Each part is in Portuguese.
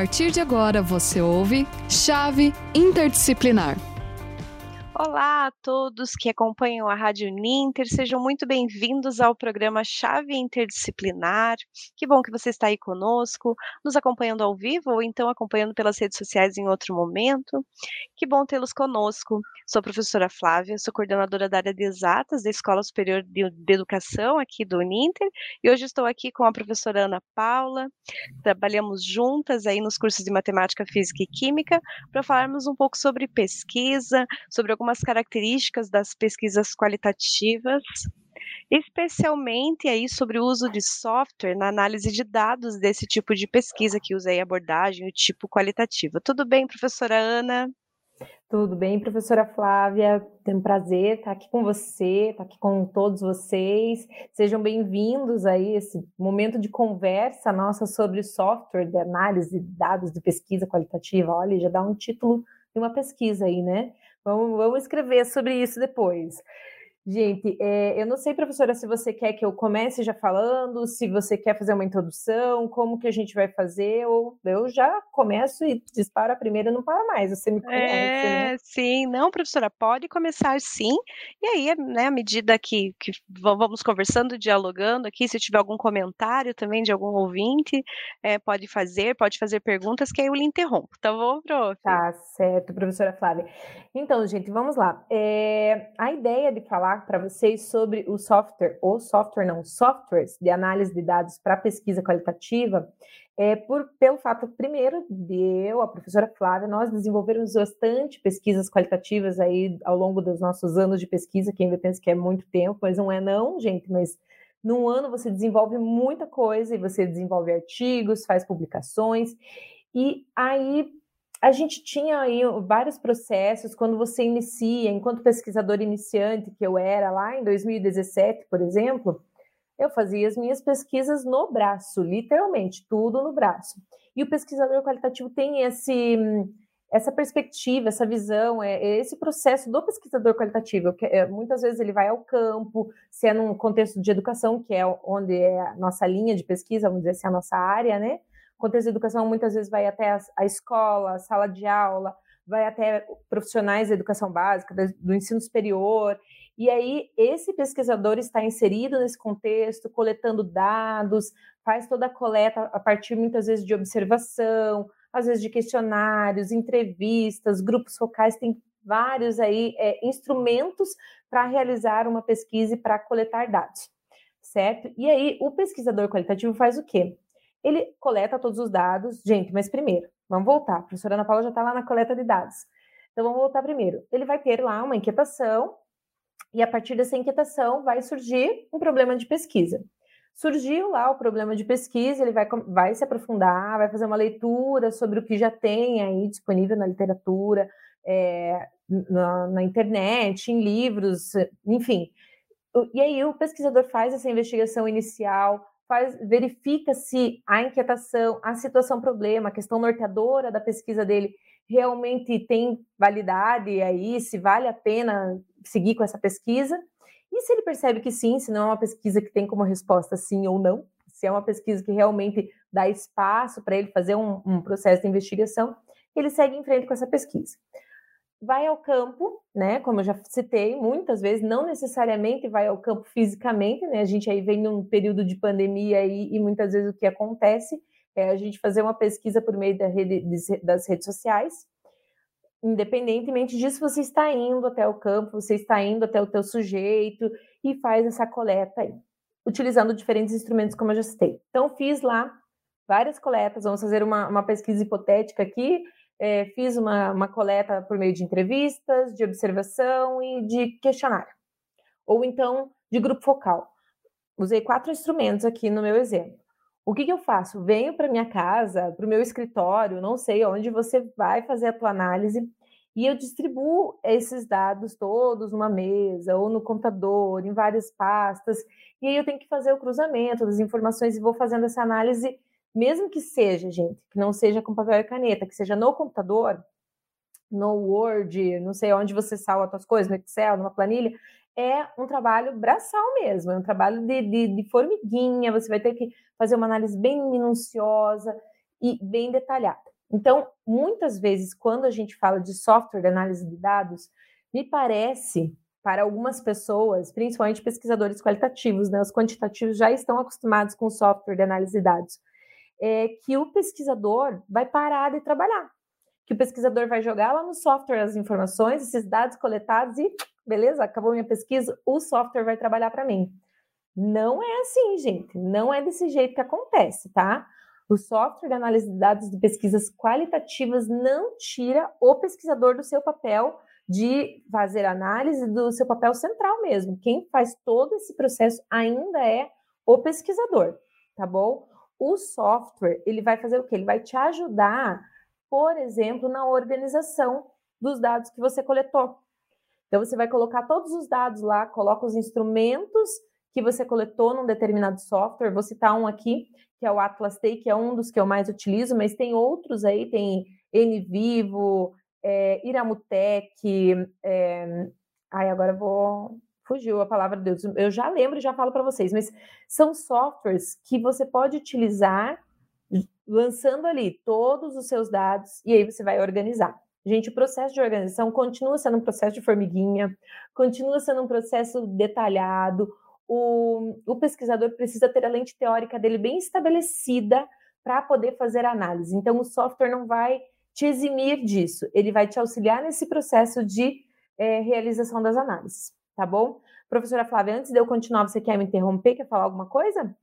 partir de agora você ouve Chave Interdisciplinar. Olá a todos que acompanham a Rádio Ninter, sejam muito bem-vindos ao programa Chave Interdisciplinar. Que bom que você está aí conosco, nos acompanhando ao vivo ou então acompanhando pelas redes sociais em outro momento. Que bom tê-los conosco. Sou a professora Flávia, sou coordenadora da área de exatas da Escola Superior de, Educação aqui do Ninter e hoje estou aqui com a professora Ana Paula. Trabalhamos juntas aí nos cursos de Matemática, Física e Química para falarmos um pouco sobre pesquisa, sobre algumas características das pesquisas qualitativas, especialmente aí sobre o uso de software na análise de dados desse tipo de pesquisa que usa aí abordagem, o tipo qualitativo. Tudo bem, professora Ana? Tudo bem, professora Flávia? Tem um prazer estar aqui com você, estar aqui com todos vocês. Sejam bem-vindos aí esse momento de conversa nossa sobre software de análise de dados de pesquisa qualitativa. Olha, já dá um título de uma pesquisa aí, né? Vamos, vamos escrever sobre isso depois. Gente, é, eu não sei, professora, se você quer que eu comece já falando, se você quer fazer uma introdução, como que a gente vai fazer, ou eu já começo e disparo a primeira e não para mais, você me conhece, é, né? Sim, não, professora, pode começar sim, e aí, né, à medida que, que vamos conversando, dialogando aqui, se tiver algum comentário também de algum ouvinte, é, pode fazer, pode fazer perguntas, que aí eu lhe interrompo, tá bom, prof? Tá certo, professora Flávia. Então, gente, vamos lá. É, a ideia de falar para vocês sobre o software, ou software não, softwares de análise de dados para pesquisa qualitativa, é por, pelo fato, primeiro, de eu, a professora Flávia, nós desenvolvermos bastante pesquisas qualitativas aí ao longo dos nossos anos de pesquisa, que ainda pensa que é muito tempo, mas não é não, gente, mas num ano você desenvolve muita coisa e você desenvolve artigos, faz publicações, e aí a gente tinha aí vários processos quando você inicia, enquanto pesquisador iniciante que eu era lá em 2017, por exemplo, eu fazia as minhas pesquisas no braço, literalmente, tudo no braço. E o pesquisador qualitativo tem esse essa perspectiva, essa visão, é, é esse processo do pesquisador qualitativo, que é, muitas vezes ele vai ao campo, se é num contexto de educação, que é onde é a nossa linha de pesquisa, vamos dizer assim, a nossa área, né? Contexto de educação muitas vezes vai até a, a escola, a sala de aula, vai até profissionais da educação básica, do ensino superior. E aí, esse pesquisador está inserido nesse contexto, coletando dados, faz toda a coleta a partir muitas vezes de observação, às vezes de questionários, entrevistas, grupos focais, tem vários aí é, instrumentos para realizar uma pesquisa e para coletar dados, certo? E aí, o pesquisador qualitativo faz o quê? Ele coleta todos os dados. Gente, mas primeiro, vamos voltar. A professora Ana Paula já está lá na coleta de dados. Então vamos voltar primeiro. Ele vai ter lá uma inquietação, e a partir dessa inquietação vai surgir um problema de pesquisa. Surgiu lá o problema de pesquisa, ele vai, vai se aprofundar, vai fazer uma leitura sobre o que já tem aí disponível na literatura, é, na, na internet, em livros, enfim. E aí o pesquisador faz essa investigação inicial, faz, verifica se a inquietação, a situação problema, a questão norteadora da pesquisa dele realmente tem validade aí, se vale a pena seguir com essa pesquisa. E se ele percebe que sim, se não é uma pesquisa que tem como resposta sim ou não, se é uma pesquisa que realmente dá espaço para ele fazer um, um processo de investigação, ele segue em frente com essa pesquisa vai ao campo, né? Como eu já citei muitas vezes, não necessariamente vai ao campo fisicamente, né? A gente aí vem num período de pandemia e, e muitas vezes o que acontece é a gente fazer uma pesquisa por meio da rede, das redes sociais. Independentemente disso, você está indo até o campo, você está indo até o teu sujeito e faz essa coleta aí, utilizando diferentes instrumentos, como eu já citei. Então, fiz lá várias coletas, vamos fazer uma, uma pesquisa hipotética aqui, é, fiz uma, uma coleta por meio de entrevistas, de observação e de questionário. Ou então de grupo focal. Usei quatro instrumentos aqui no meu exemplo. O que, que eu faço? Venho para minha casa, para o meu escritório, não sei onde você vai fazer a tua análise, e eu distribuo esses dados todos numa mesa ou no computador, em várias pastas, e aí eu tenho que fazer o cruzamento das informações e vou fazendo essa análise mesmo que seja, gente, que não seja com papel e caneta, que seja no computador, no Word, não sei onde você salva as suas coisas, no Excel, numa planilha, é um trabalho braçal mesmo, é um trabalho de, de, de formiguinha, você vai ter que fazer uma análise bem minuciosa e bem detalhada. Então, muitas vezes, quando a gente fala de software de análise de dados, me parece, para algumas pessoas, principalmente pesquisadores qualitativos, né, os quantitativos já estão acostumados com software de análise de dados, é que o pesquisador vai parar de trabalhar. Que o pesquisador vai jogar lá no software as informações, esses dados coletados e, beleza, acabou minha pesquisa, o software vai trabalhar para mim. Não é assim, gente. Não é desse jeito que acontece, tá? O software de análise de dados de pesquisas qualitativas não tira o pesquisador do seu papel de fazer análise do seu papel central mesmo. Quem faz todo esse processo ainda é o pesquisador, tá bom? O software, ele vai fazer o quê? Ele vai te ajudar, por exemplo, na organização dos dados que você coletou. Então, você vai colocar todos os dados lá, coloca os instrumentos que você coletou num determinado software. Vou citar um aqui, que é o Atlas Day, que é um dos que eu mais utilizo, mas tem outros aí, tem NVivo, é, Iramutec, é, ai, agora vou fugiu a palavra de Deus. Eu já lembro e já falo para vocês, mas são softwares que você pode utilizar lançando ali todos os seus dados e aí você vai organizar. Gente, o processo de organização continua sendo um processo de formiguinha, continua sendo um processo detalhado, o, o pesquisador precisa ter a lente teórica dele bem estabelecida para poder fazer análise. Então, o software não vai te eximir disso, ele vai te auxiliar nesse processo de é, realização das análises, tá bom? Professora Flávia, antes de eu continuar, você quer me interromper? Quer falar alguma coisa?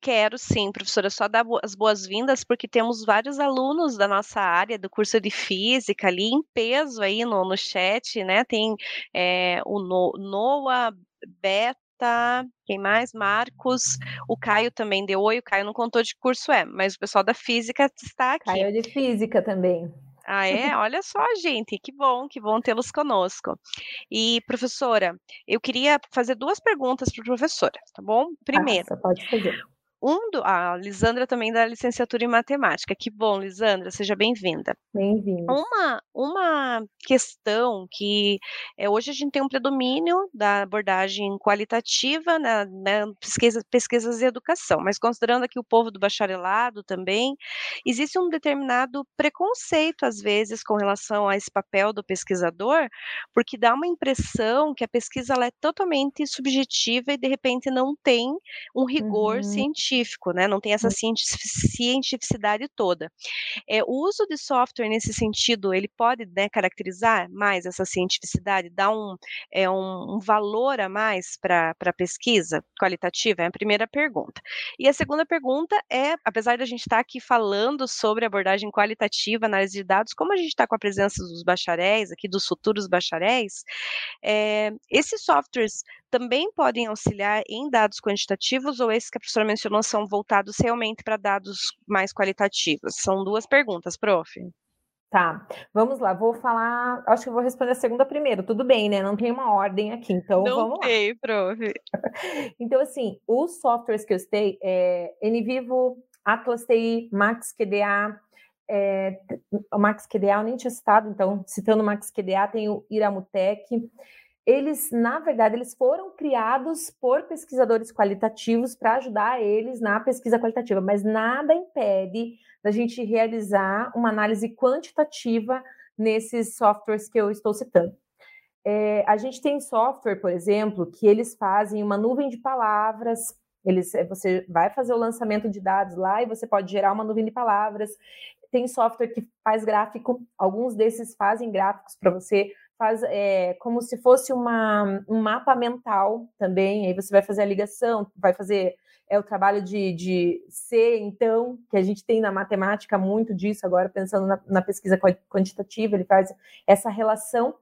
Quero sim, professora, só dar as boas-vindas, porque temos vários alunos da nossa área, do curso de física, ali em peso aí no, no chat, né? Tem é, o Noah, Beto, tá? Quem mais? Marcos. O Caio também deu oi. O Caio não contou de curso é, mas o pessoal da física está aqui. Caio é de física também. Ah, é? Olha só, gente, que bom, que bom tê-los conosco. E, professora, eu queria fazer duas perguntas para a professora, tá bom? Primeiro, Nossa, pode fazer. Um do, a Lisandra também da licenciatura em matemática. Que bom, Lisandra, seja bem-vinda. Bem-vinda. Uma, uma questão que é, hoje a gente tem um predomínio da abordagem qualitativa na, na pesquisa, pesquisas de educação, mas considerando aqui o povo do bacharelado também, existe um determinado preconceito, às vezes, com relação a esse papel do pesquisador, porque dá uma impressão que a pesquisa é totalmente subjetiva e, de repente, não tem um rigor uhum. científico científico, né? Não tem essa hum. cientificidade toda. É, o uso de software nesse sentido, ele pode né, caracterizar mais essa cientificidade, dar um, é, um, um valor a mais para a pesquisa qualitativa? É a primeira pergunta. E a segunda pergunta é, apesar da gente estar tá aqui falando sobre abordagem qualitativa, análise de dados, como a gente está com a presença dos bacharéis, aqui dos futuros bacharéis, é, esses softwares também podem auxiliar em dados quantitativos ou esses que a professora mencionou são voltados realmente para dados mais qualitativos? São duas perguntas, prof. Tá, vamos lá, vou falar, acho que eu vou responder a segunda primeiro, tudo bem, né? Não tem uma ordem aqui, então Não vamos tem, lá. prof. então, assim, os softwares que eu citei é NVivo, Atlas TI, Max QDA, é, o Max QDA eu nem tinha citado, então, citando o Max QDA, tem o Iramutec, eles, na verdade, eles foram criados por pesquisadores qualitativos para ajudar eles na pesquisa qualitativa, mas nada impede da gente realizar uma análise quantitativa nesses softwares que eu estou citando. É, a gente tem software, por exemplo, que eles fazem uma nuvem de palavras. Eles, é, você vai fazer o lançamento de dados lá e você pode gerar uma nuvem de palavras. Tem software que faz gráfico, alguns desses fazem gráficos para você faz é, como se fosse uma, um mapa mental também. Aí você vai fazer a ligação, vai fazer é o trabalho de, de ser, então, que a gente tem na matemática muito disso, agora pensando na, na pesquisa quantitativa, ele faz essa relação.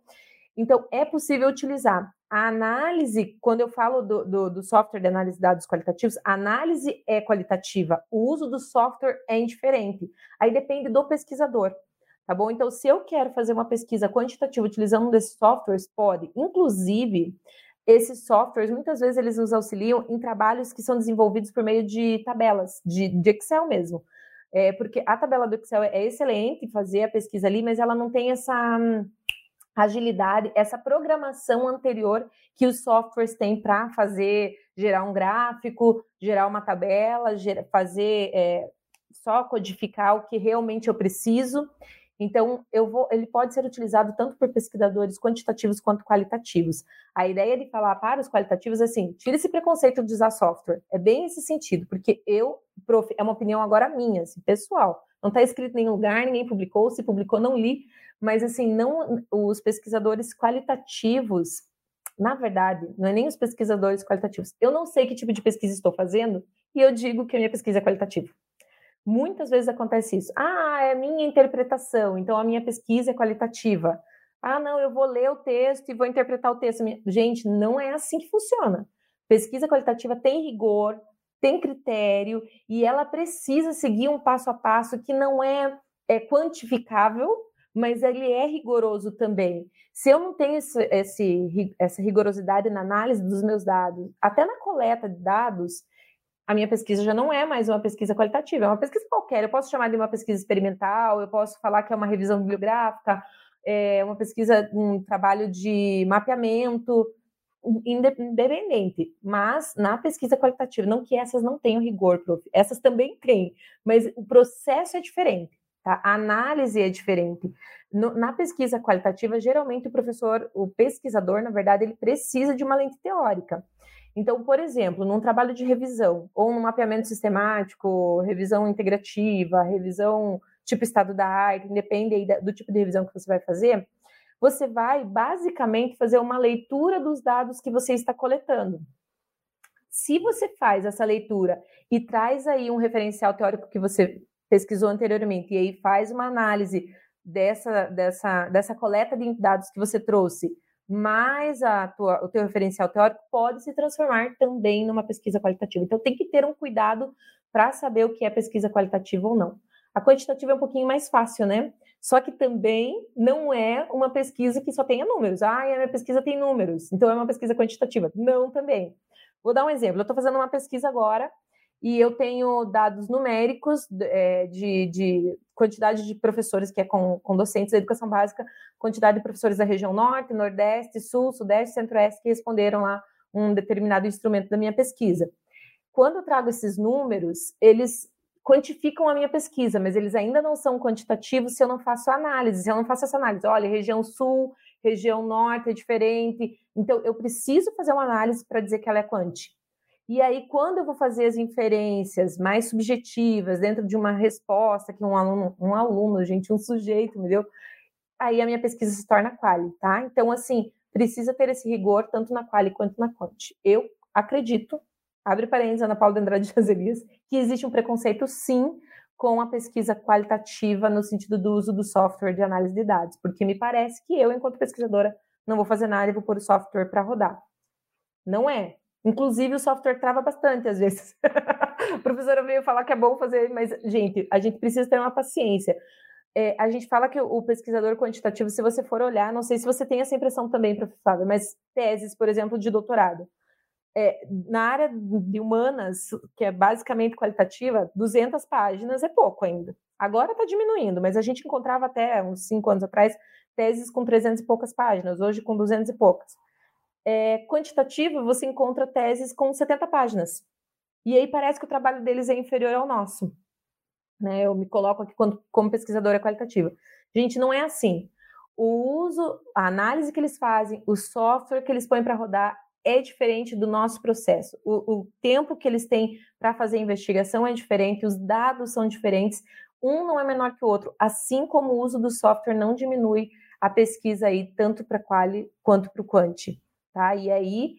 Então, é possível utilizar a análise, quando eu falo do, do, do, software de análise de dados qualitativos, a análise é qualitativa, o uso do software é indiferente. Aí depende do pesquisador tá bom? Então, se eu quero fazer uma pesquisa quantitativa utilizando um desses softwares, pode. Inclusive, esses softwares, muitas vezes, eles nos auxiliam em trabalhos que são desenvolvidos por meio de tabelas, de, de Excel mesmo. É, porque a tabela do Excel é excelente fazer a pesquisa ali, mas ela não tem essa hum, agilidade, essa programação anterior que os softwares têm para fazer, gerar um gráfico, gerar uma tabela, fazer, é, só codificar o que realmente eu preciso. Então, eu vou, ele pode ser utilizado tanto por pesquisadores quantitativos quanto qualitativos. A ideia de falar para os qualitativos é assim: tira esse preconceito de usar software. É bem esse sentido, porque eu, prof, é uma opinião agora minha, assim, pessoal. Não está escrito em nenhum lugar, ninguém publicou, se publicou, não li. Mas, assim, não os pesquisadores qualitativos, na verdade, não é nem os pesquisadores qualitativos. Eu não sei que tipo de pesquisa estou fazendo e eu digo que a minha pesquisa é qualitativa. Muitas vezes acontece isso. Ah, é minha interpretação, então a minha pesquisa é qualitativa. Ah, não, eu vou ler o texto e vou interpretar o texto. Gente, não é assim que funciona. Pesquisa qualitativa tem rigor, tem critério e ela precisa seguir um passo a passo que não é, é quantificável, mas ele é rigoroso também. Se eu não tenho esse, esse, essa rigorosidade na análise dos meus dados, até na coleta de dados, a minha pesquisa já não é mais uma pesquisa qualitativa, é uma pesquisa qualquer. Eu posso chamar de uma pesquisa experimental, eu posso falar que é uma revisão bibliográfica, é uma pesquisa, um trabalho de mapeamento independente, mas na pesquisa qualitativa, não que essas não tenham rigor, prof, essas também têm, mas o processo é diferente, tá? A análise é diferente. No, na pesquisa qualitativa, geralmente o professor, o pesquisador, na verdade, ele precisa de uma lente teórica. Então, por exemplo, num trabalho de revisão, ou num mapeamento sistemático, revisão integrativa, revisão tipo estado da arte, independe do tipo de revisão que você vai fazer, você vai basicamente fazer uma leitura dos dados que você está coletando. Se você faz essa leitura e traz aí um referencial teórico que você pesquisou anteriormente, e aí faz uma análise dessa, dessa, dessa coleta de dados que você trouxe mas a tua, o teu referencial teórico pode se transformar também numa pesquisa qualitativa. Então, tem que ter um cuidado para saber o que é pesquisa qualitativa ou não. A quantitativa é um pouquinho mais fácil, né? Só que também não é uma pesquisa que só tenha números. Ah, a minha pesquisa tem números, então é uma pesquisa quantitativa. Não, também. Vou dar um exemplo. Eu estou fazendo uma pesquisa agora e eu tenho dados numéricos é, de, de, quantidade de professores, que é com, com docentes da educação básica, quantidade de professores da região norte, nordeste, sul, sudeste, centro-oeste, que responderam a um determinado instrumento da minha pesquisa. Quando eu trago esses números, eles quantificam a minha pesquisa, mas eles ainda não são quantitativos se eu não faço análise, se eu não faço essa análise. Olha, região sul, região norte é diferente. Então, eu preciso fazer uma análise para dizer que ela é quanti. E aí, quando eu vou fazer as inferências mais subjetivas dentro de uma resposta que um aluno, um aluno, gente, um sujeito, me deu, aí a minha pesquisa se torna quali, tá? Então, assim, precisa ter esse rigor tanto na quali quanto na quanti. Eu acredito, abre parênteses, Ana Paula de Andrade Jazelias, que existe um preconceito, sim, com a pesquisa qualitativa no sentido do uso do software de análise de dados, porque me parece que eu, enquanto pesquisadora, não vou fazer nada e vou pôr o software para rodar. Não é. Inclusive, o software trava bastante às vezes. a professora veio falar que é bom fazer, mas, gente, a gente precisa ter uma paciência. É, a gente fala que o pesquisador quantitativo, se você for olhar, não sei se você tem essa impressão também, professor, mas teses, por exemplo, de doutorado. É, na área de humanas, que é basicamente qualitativa, 200 páginas é pouco ainda. Agora está diminuindo, mas a gente encontrava até uns cinco anos atrás teses com 300 e poucas páginas, hoje com 200 e poucas é, quantitativo, você encontra teses com 70 páginas. E aí parece que o trabalho deles é inferior ao nosso. Né? Eu me coloco aqui quando, como pesquisadora qualitativa. Gente, não é assim. O uso, a análise que eles fazem, o software que eles põem para rodar é diferente do nosso processo. O, o tempo que eles têm para fazer a investigação é diferente, os dados são diferentes, um não é menor que o outro, assim como o uso do software não diminui a pesquisa aí, tanto para quali quanto para o quanti tá? E aí,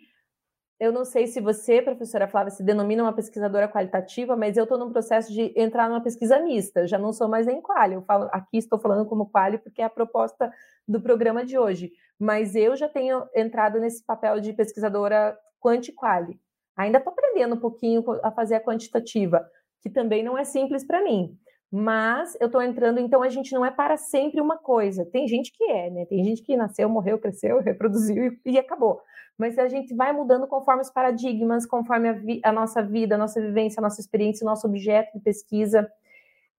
eu não sei se você, professora Flávia, se denomina uma pesquisadora qualitativa, mas eu estou num processo de entrar numa pesquisa mista, eu já não sou mais nem quali, eu falo, aqui estou falando como quali porque é a proposta do programa de hoje, mas eu já tenho entrado nesse papel de pesquisadora quanti-quali. Ainda estou aprendendo um pouquinho a fazer a quantitativa, que também não é simples para mim. Mas eu estou entrando, então a gente não é para sempre uma coisa. Tem gente que é, né? Tem gente que nasceu, morreu, cresceu, reproduziu e, e acabou. Mas a gente vai mudando conforme os paradigmas, conforme a, a, nossa vida, a nossa vivência, a nossa experiência, o nosso objeto de pesquisa.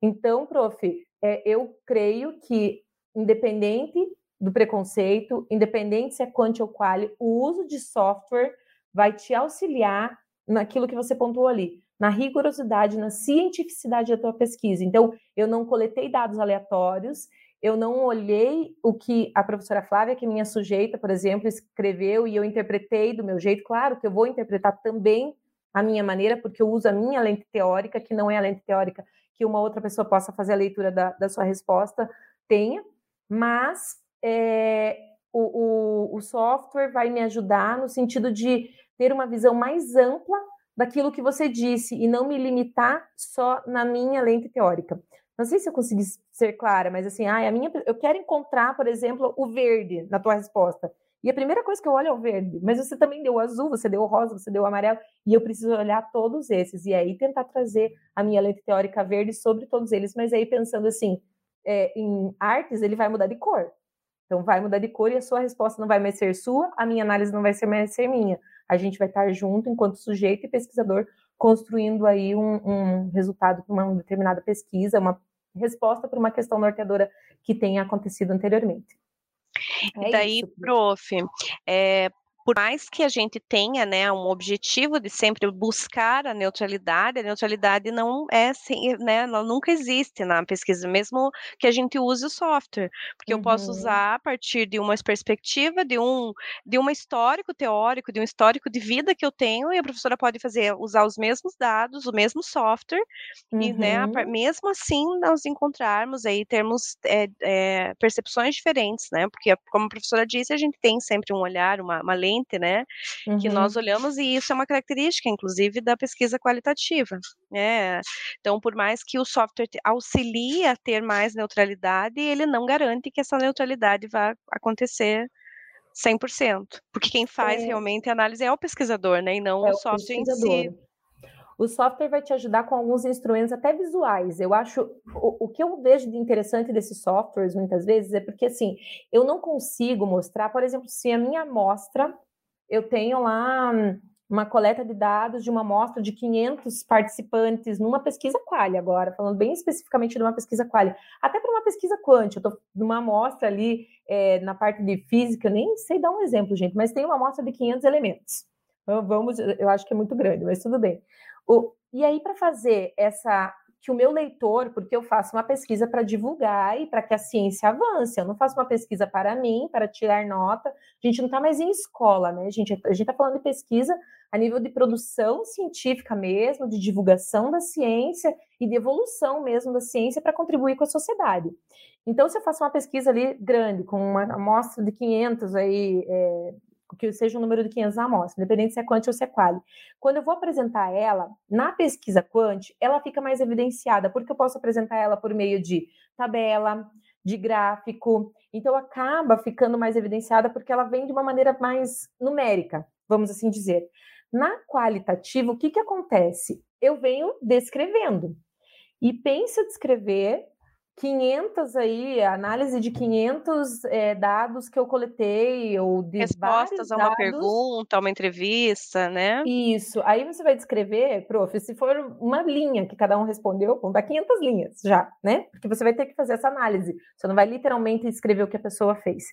Então, prof, é, eu creio que, independente do preconceito, independente se é quanti ou quali, o uso de software vai te auxiliar naquilo que você pontuou ali na rigorosidade, na cientificidade da tua pesquisa. Então, eu não coletei dados aleatórios, eu não olhei o que a professora Flávia, que é minha sujeita, por exemplo, escreveu e eu interpretei do meu jeito. Claro que eu vou interpretar também a minha maneira, porque eu uso a minha lente teórica, que não é a lente teórica que uma outra pessoa possa fazer a leitura da, da sua resposta, tenha, mas é, o, o, o software vai me ajudar no sentido de ter uma visão mais ampla daquilo que você disse e não me limitar só na minha lente teórica. Não sei se eu consegui ser clara, mas assim, ah, a minha, eu quero encontrar, por exemplo, o verde na tua resposta. E a primeira coisa que eu olho é o verde, mas você também deu o azul, você deu o rosa, você deu o amarelo, e eu preciso olhar todos esses, e aí tentar trazer a minha lente teórica verde sobre todos eles, mas aí pensando assim, é, em artes, ele vai mudar de cor. Então, vai mudar de cor e a sua resposta não vai mais ser sua, a minha análise não vai ser mais ser minha. A gente vai estar junto, enquanto sujeito e pesquisador, construindo aí um, um resultado para uma determinada pesquisa, uma resposta para uma questão norteadora que tenha acontecido anteriormente. É e daí, isso. prof, é, por mais que a gente tenha né, um objetivo de sempre buscar a neutralidade, a neutralidade não é, né, ela nunca existe na pesquisa, mesmo que a gente use o software, porque uhum. eu posso uhum. usar a partir de uma perspectiva, de um, de um histórico teórico, de um histórico de vida que eu tenho, e a professora pode fazer, usar os mesmos dados, o mesmo software, uhum. e né, mesmo assim nós encontrarmos aí, termos é, é, percepções diferentes, né, porque como a professora disse, a gente tem sempre um olhar, uma, uma lente né? Uhum. Que nós olhamos e isso é uma característica, inclusive, da pesquisa qualitativa, né? Então, por mais que o software auxilie a ter mais neutralidade, ele não garante que essa neutralidade vá acontecer 100%, porque quem faz é. realmente a análise é o pesquisador, né? E não é o software em si. O software vai te ajudar com alguns instrumentos até visuais. Eu acho o, o, que eu vejo de interessante desses softwares muitas vezes é porque assim, eu não consigo mostrar, por exemplo, se a minha amostra eu tenho lá uma coleta de dados de uma amostra de 500 participantes numa pesquisa qualia agora, falando bem especificamente de uma pesquisa qualia, até para uma pesquisa quant, eu estou numa amostra ali é, na parte de física, nem sei dar um exemplo, gente, mas tem uma amostra de 500 elementos. Então, vamos, eu acho que é muito grande, mas tudo bem. O, e aí, para fazer essa que o meu leitor, porque eu faço uma pesquisa para divulgar e para que a ciência avance. Eu não faço uma pesquisa para mim, para tirar nota. A gente não está mais em escola, né? A gente a está falando de pesquisa a nível de produção científica mesmo, de divulgação da ciência e de evolução mesmo da ciência para contribuir com a sociedade. Então, se eu faço uma pesquisa ali grande, com uma amostra de 500 aí, é, que seja um número de 500 na amostra, independente se é quant ou se é quali. Quando eu vou apresentar ela, na pesquisa quant, ela fica mais evidenciada, porque eu posso apresentar ela por meio de tabela, de gráfico, então acaba ficando mais evidenciada porque ela vem de uma maneira mais numérica, vamos assim dizer. Na qualitativa, o que, que acontece? Eu venho descrevendo. E pensa descrever 500 aí, análise de 500 é, dados que eu coletei, ou de Respostas a uma dados. pergunta, uma entrevista, né? Isso. Aí você vai descrever, prof, se for uma linha que cada um respondeu, vão dar 500 linhas já, né? Porque você vai ter que fazer essa análise. Você não vai literalmente escrever o que a pessoa fez.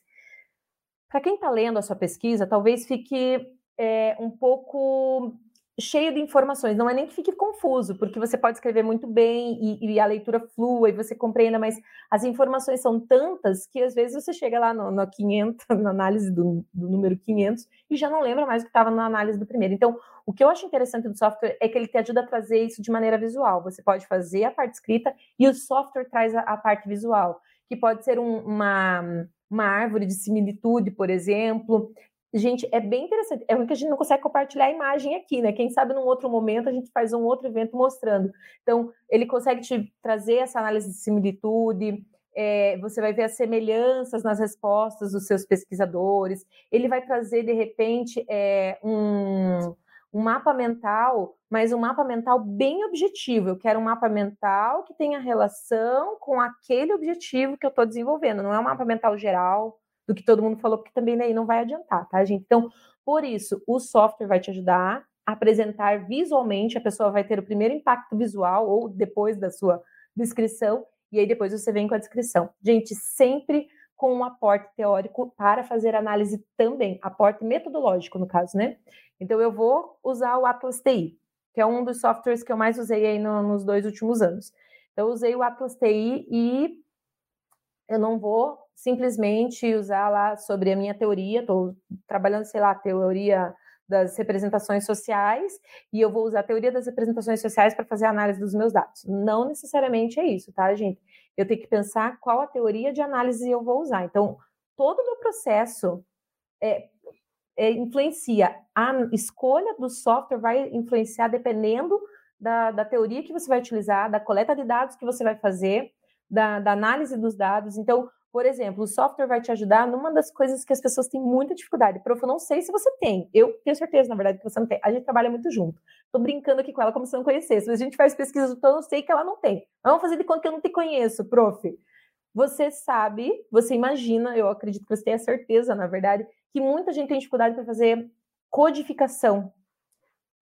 Para quem está lendo a sua pesquisa, talvez fique é, um pouco cheio de informações, não é nem que fique confuso, porque você pode escrever muito bem e, e, a leitura flua e você compreenda, mas as informações são tantas que às vezes você chega lá no, no 500, na análise do, do número 500 e já não lembra mais o que estava na análise do primeiro. Então, o que eu acho interessante do software é que ele te ajuda a trazer isso de maneira visual. Você pode fazer a parte escrita e o software traz a, a parte visual, que pode ser um, uma uma árvore de similitude, por exemplo, Gente, é bem interessante. É ruim que a gente não consegue compartilhar a imagem aqui, né? Quem sabe num outro momento a gente faz um outro evento mostrando. Então, ele consegue te trazer essa análise de similitude, é, você vai ver as semelhanças nas respostas dos seus pesquisadores, ele vai trazer, de repente, é, um, um mapa mental, mas um mapa mental bem objetivo. Eu quero um mapa mental que tenha relação com aquele objetivo que eu estou desenvolvendo, não é um mapa mental geral do que todo mundo falou, porque também daí não vai adiantar, tá, gente? Então, por isso, o software vai te ajudar a apresentar visualmente, a pessoa vai ter o primeiro impacto visual ou depois da sua descrição, e aí depois você vem com a descrição. Gente, sempre com um aporte teórico para fazer análise também, aporte metodológico no caso, né? Então eu vou usar o Atlas TI. que é um dos softwares que eu mais usei aí no, nos dois últimos anos. Então, eu usei o Atlas TI e eu não vou simplesmente usar lá sobre a minha teoria, estou trabalhando, sei lá, teoria das representações sociais e eu vou usar a teoria das representações sociais para fazer a análise dos meus dados. Não necessariamente é isso, tá, gente? Eu tenho que pensar qual a teoria de análise eu vou usar. Então, todo o meu processo é, é, influencia. A escolha do software vai influenciar dependendo da, da teoria que você vai utilizar, da coleta de dados que você vai fazer, da, da análise dos dados. Então, por exemplo, o software vai te ajudar numa das coisas que as pessoas têm muita dificuldade. Prof, eu não sei se você tem. Eu tenho certeza, na verdade, que você não tem. A gente trabalha muito junto. Estou brincando aqui com ela como se não conhecesse. Mas a gente faz pesquisas, então eu sei que ela não tem. Vamos fazer de conta que eu não te conheço, prof. Você sabe, você imagina, eu acredito que você tenha certeza, na verdade, que muita gente tem dificuldade para fazer codificação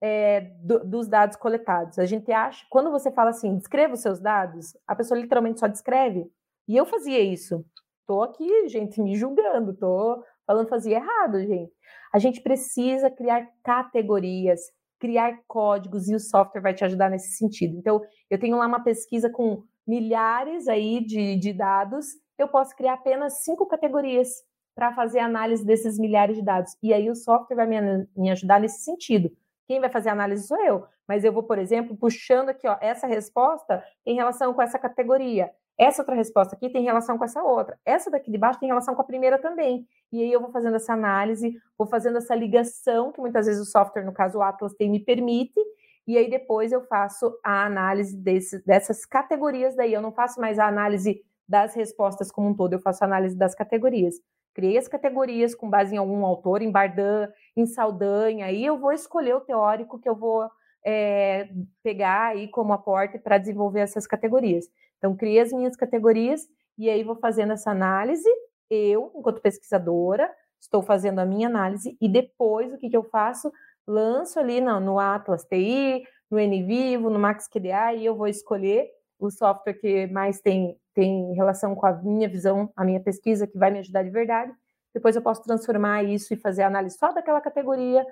é, do, dos dados coletados. A gente acha, quando você fala assim, descreva os seus dados, a pessoa literalmente só descreve. E eu fazia isso. Tô aqui, gente, me julgando, tô falando fazia errado, gente. A gente precisa criar categorias, criar códigos e o software vai te ajudar nesse sentido. Então, eu tenho lá uma pesquisa com milhares aí de, de dados, eu posso criar apenas cinco categorias para fazer análise desses milhares de dados. E aí o software vai me, me ajudar nesse sentido. Quem vai fazer a análise sou eu, mas eu vou, por exemplo, puxando aqui ó, essa resposta em relação com essa categoria. Essa outra resposta aqui tem relação com essa outra. Essa daqui de baixo tem relação com a primeira também. E aí eu vou fazendo essa análise, vou fazendo essa ligação, que muitas vezes o software, no caso o Atlas, tem, me permite, e aí depois eu faço a análise desse, dessas categorias daí. Eu não faço mais a análise das respostas como um todo, eu faço a análise das categorias. Criei as categorias com base em algum autor, em Bardan, em Saldanha, aí eu vou escolher o teórico que eu vou é, pegar aí como aporte para desenvolver essas categorias. Então, criei as minhas categorias e aí vou fazendo essa análise. Eu, enquanto pesquisadora, estou fazendo a minha análise e depois o que, que eu faço? Lanço ali no, no Atlas TI, no NVivo, no MaxQDA e eu vou escolher o software que mais tem, tem relação com a minha visão, a minha pesquisa, que vai me ajudar de verdade. Depois eu posso transformar isso e fazer a análise só daquela categoria.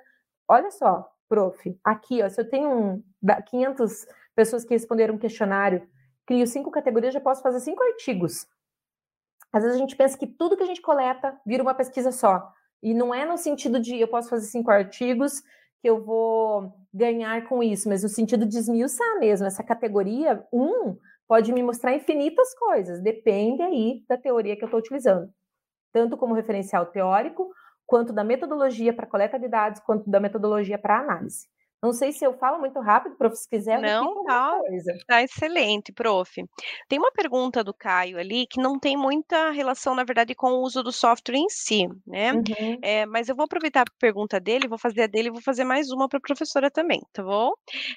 Olha só, prof, aqui, ó, se eu tenho um, 500 pessoas que responderam um questionário crio cinco categorias, já posso fazer cinco artigos. Às vezes a gente pensa que tudo que a gente coleta vira uma pesquisa só. E não é no sentido de eu posso fazer cinco artigos que eu vou ganhar com isso, mas no sentido de esmiuçar mesmo. Essa categoria um pode me mostrar infinitas coisas, depende aí da teoria que eu estou utilizando. Tanto como referencial teórico, quanto da metodologia para coleta de dados, quanto da metodologia para análise. Não sei se eu falo muito rápido, prof, se quiser. Não, tá, tá excelente, prof. Tem uma pergunta do Caio ali que não tem muita relação, na verdade, com o uso do software em si, né? Uhum. É, mas eu vou aproveitar a pergunta dele, vou fazer a dele e vou fazer mais uma para a professora também, tá bom?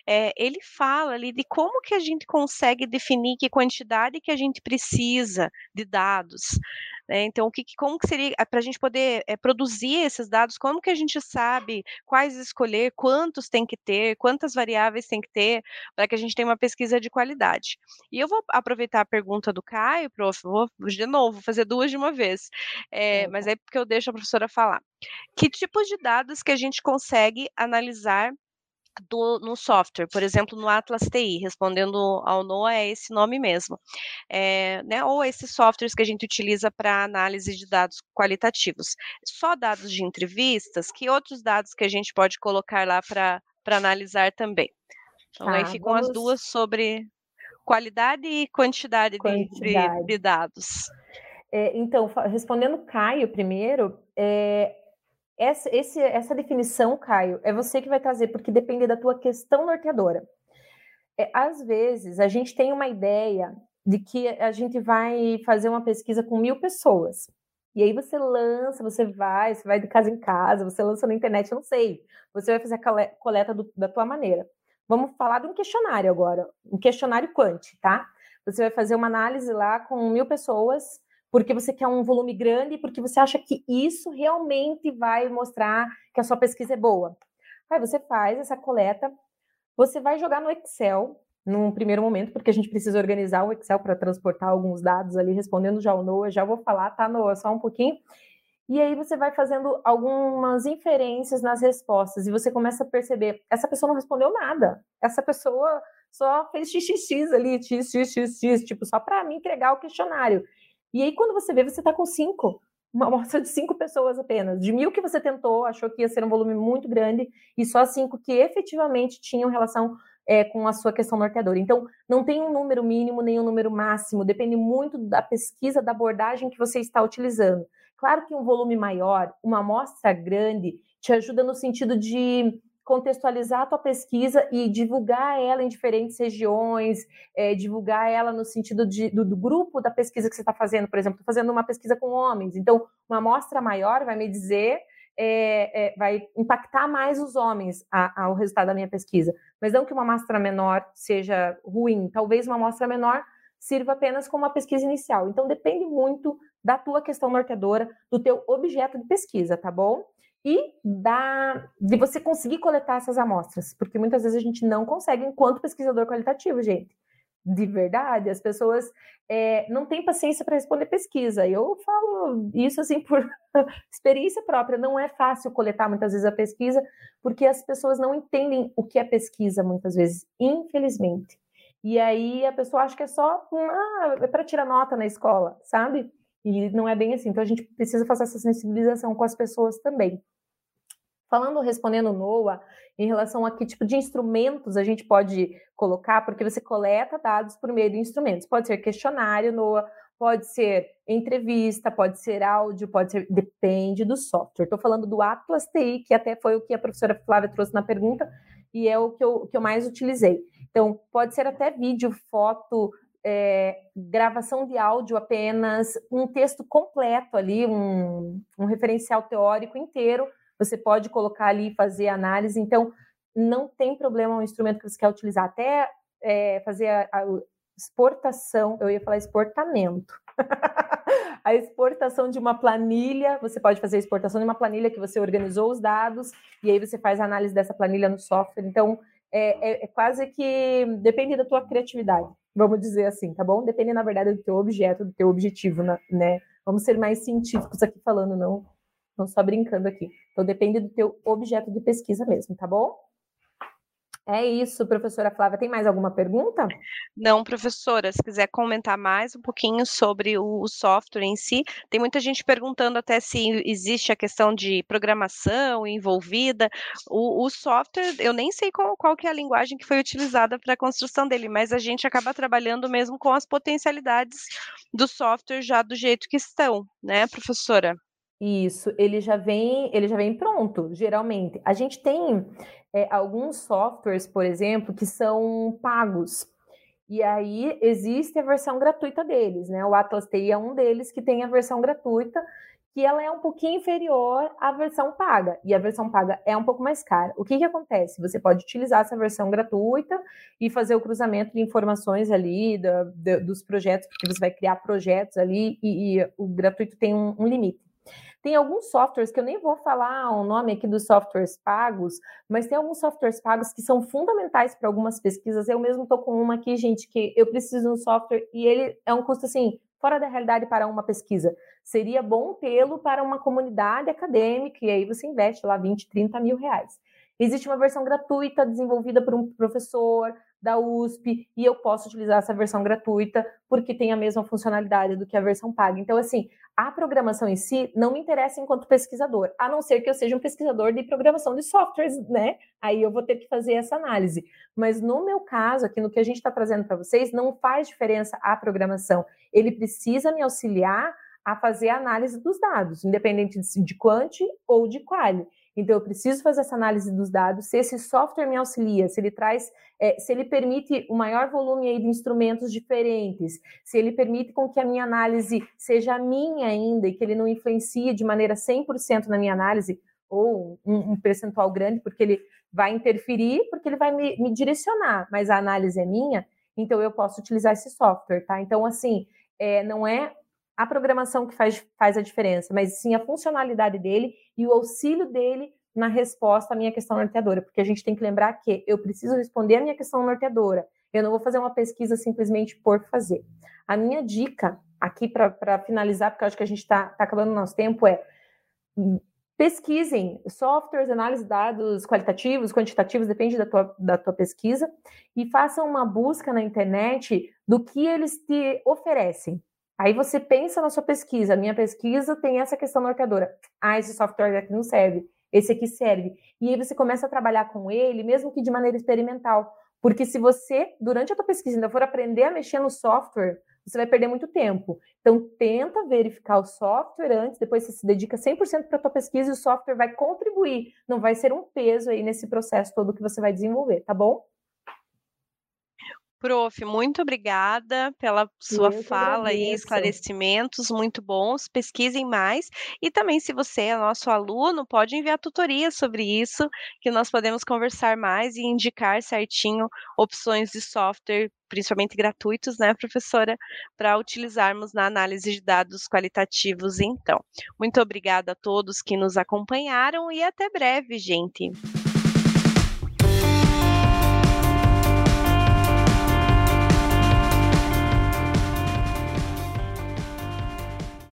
É, ele fala ali de como que a gente consegue definir que quantidade que a gente precisa de dados. Né? Então, o que, como que seria para a gente poder é, produzir esses dados? Como que a gente sabe quais escolher, quantos tem que ter, quantas variáveis tem que ter, para que a gente tenha uma pesquisa de qualidade? E eu vou aproveitar a pergunta do Caio, prof, vou de novo fazer duas de uma vez, é, mas é porque eu deixo a professora falar. Que tipos de dados que a gente consegue analisar do, no software, por exemplo, no Atlas TI, respondendo ao Noah, é esse nome mesmo. É, né, ou esses softwares que a gente utiliza para análise de dados qualitativos. Só dados de entrevistas, que outros dados que a gente pode colocar lá para analisar também? Então, tá, aí ficam vamos... as duas sobre qualidade e quantidade, quantidade. De, de, dados. É, então, respondendo Caio primeiro, é, essa, esse, essa definição, Caio, é você que vai trazer, porque depende da tua questão norteadora. É, às vezes, a gente tem uma ideia de que a gente vai fazer uma pesquisa com mil pessoas. E aí você lança, você vai, você vai de casa em casa, você lança na internet, eu não sei. Você vai fazer a coleta do, da tua maneira. Vamos falar de um questionário agora, um questionário quant, tá? Você vai fazer uma análise lá com mil pessoas porque você quer um volume grande, porque você acha que isso realmente vai mostrar que a sua pesquisa é boa. Aí você faz essa coleta, você vai jogar no Excel num primeiro momento, porque a gente precisa organizar o Excel para transportar alguns dados ali, respondendo já o Noah, já vou falar, tá, Noah, só um pouquinho. E aí você vai fazendo algumas inferências nas respostas e você começa a perceber, essa pessoa não respondeu nada. Essa pessoa só fez xxx ali, xxx, tipo, só para me entregar o questionário. E aí quando você vê, você está com cinco uma amostra de cinco pessoas apenas. De mil que você tentou, achou que ia ser um volume muito grande, e só cinco que efetivamente tinham relação é, com a sua questão norteadora. Então, não tem um número mínimo nem um número máximo, depende muito da pesquisa, da abordagem que você está utilizando. Claro que um volume maior, uma amostra grande, te ajuda no sentido de contextualizar a tua pesquisa e divulgar ela em diferentes regiões, é, divulgar ela no sentido de, do, do, grupo da pesquisa que você está fazendo. Por exemplo, estou fazendo uma pesquisa com homens, então uma amostra maior vai me dizer, é, é, vai impactar mais os homens a, ao resultado da minha pesquisa. Mas não que uma amostra menor seja ruim, talvez uma amostra menor sirva apenas como uma pesquisa inicial. Então depende muito da tua questão norteadora, do teu objeto de pesquisa, tá bom? e da, de você conseguir coletar essas amostras, porque muitas vezes a gente não consegue enquanto pesquisador qualitativo, gente. De verdade, as pessoas é, não têm paciência para responder pesquisa. Eu falo isso assim por experiência própria. Não é fácil coletar muitas vezes a pesquisa, porque as pessoas não entendem o que é pesquisa muitas vezes, infelizmente. E aí a pessoa acha que é só ah, é para tirar nota na escola, sabe? E não é bem assim. Então a gente precisa fazer essa sensibilização com as pessoas também. Falando, respondendo Noah, em relação a que tipo de instrumentos a gente pode colocar, porque você coleta dados por meio de instrumentos. Pode ser questionário, Noah, pode ser entrevista, pode ser áudio, pode ser. Depende do software. Estou falando do Atlas TI, que até foi o que a professora Flávia trouxe na pergunta, e é o que eu, que eu mais utilizei. Então, pode ser até vídeo, foto, é, gravação de áudio apenas, um texto completo ali, um, um referencial teórico inteiro você pode colocar ali e fazer análise. Então, não tem problema o instrumento que você quer utilizar. Até é, fazer a, a, exportação, eu ia falar exportamento. a exportação de uma planilha, você pode fazer a exportação de uma planilha que você organizou os dados, e aí você faz a análise dessa planilha no software. Então, é, é, é quase que depende da tua criatividade, vamos dizer assim, tá bom? Depende, na verdade, do teu objeto, do teu objetivo, né? Vamos ser mais científicos aqui falando, não não só brincando aqui. Então depende do teu objeto de pesquisa mesmo, tá bom? É isso, professora Flávia. Tem mais alguma pergunta? Não, professora, se quiser comentar mais um pouquinho sobre o, software em si, tem muita gente perguntando até se existe a questão de programação envolvida. O, o software, eu nem sei qual, qual que é a linguagem que foi utilizada para a construção dele, mas a gente acaba trabalhando mesmo com as potencialidades do software já do jeito que estão, né, professora? Isso, ele já vem, ele já vem pronto, geralmente. A gente tem é, alguns softwares, por exemplo, que são pagos. E aí existe a versão gratuita deles, né? O Atlas TI é um deles que tem a versão gratuita, que ela é um pouquinho inferior à versão paga. E a versão paga é um pouco mais cara. O que, que acontece? Você pode utilizar essa versão gratuita e fazer o cruzamento de informações ali dos projetos, porque você vai criar projetos ali e, e o gratuito tem um, um limite. Tem alguns softwares que eu nem vou falar o nome aqui dos softwares pagos, mas tem alguns softwares pagos que são fundamentais para algumas pesquisas. Eu mesmo estou com uma aqui, gente, que eu preciso de um software e ele é um custo assim fora da realidade para uma pesquisa. Seria bom tê-lo para uma comunidade acadêmica e aí você investe lá 20, 30 mil reais. Existe uma versão gratuita desenvolvida por um professor da USP e eu posso utilizar essa versão gratuita porque tem a mesma funcionalidade do que a versão paga. Então, assim, a programação em si não me interessa enquanto pesquisador, a não ser que eu seja um pesquisador de programação de softwares, né? Aí eu vou ter que fazer essa análise. Mas no meu caso, aqui no que a gente está trazendo para vocês, não faz diferença a programação. Ele precisa me auxiliar a fazer a análise dos dados, independente de quant ou de quali. Então, eu preciso fazer essa análise dos dados, se esse software me auxilia, se ele traz, é, se ele permite o um maior volume aí de instrumentos diferentes, se ele permite com que a minha análise seja minha ainda e que ele não influencie de maneira 100% na minha análise, ou um, um, percentual grande, porque ele vai interferir, porque ele vai me, me direcionar, mas a análise é minha, então eu posso utilizar esse software, tá? Então, assim, é, não é a programação que faz, faz a diferença, mas sim a funcionalidade dele e o auxílio dele na resposta à minha questão norteadora, porque a gente tem que lembrar que eu preciso responder a minha questão norteadora. Eu não vou fazer uma pesquisa simplesmente por fazer. A minha dica aqui para finalizar, porque eu acho que a gente está tá acabando o nosso tempo, é pesquisem softwares, análise de dados qualitativos, quantitativos, depende da tua, da tua pesquisa, e façam uma busca na internet do que eles te oferecem. Aí você pensa na sua pesquisa, a minha pesquisa tem essa questão norteadora. Ah, esse software aqui não serve, esse aqui serve. E aí você começa a trabalhar com ele, mesmo que de maneira experimental. Porque se você, durante a tua pesquisa, ainda for aprender a mexer no software, você vai perder muito tempo. Então, tenta verificar o software antes, depois você se dedica 100% para a tua pesquisa e o software vai contribuir, não vai ser um peso aí nesse processo todo que você vai desenvolver, tá bom? Prof, muito obrigada pela sua fala e esclarecimentos muito bons. Pesquisem mais. E também, se você é nosso aluno, pode enviar tutoria sobre isso, que nós podemos conversar mais e indicar certinho opções de software, principalmente gratuitos, né, professora, para utilizarmos na análise de dados qualitativos, então. Muito obrigada a todos que nos acompanharam e até breve, gente.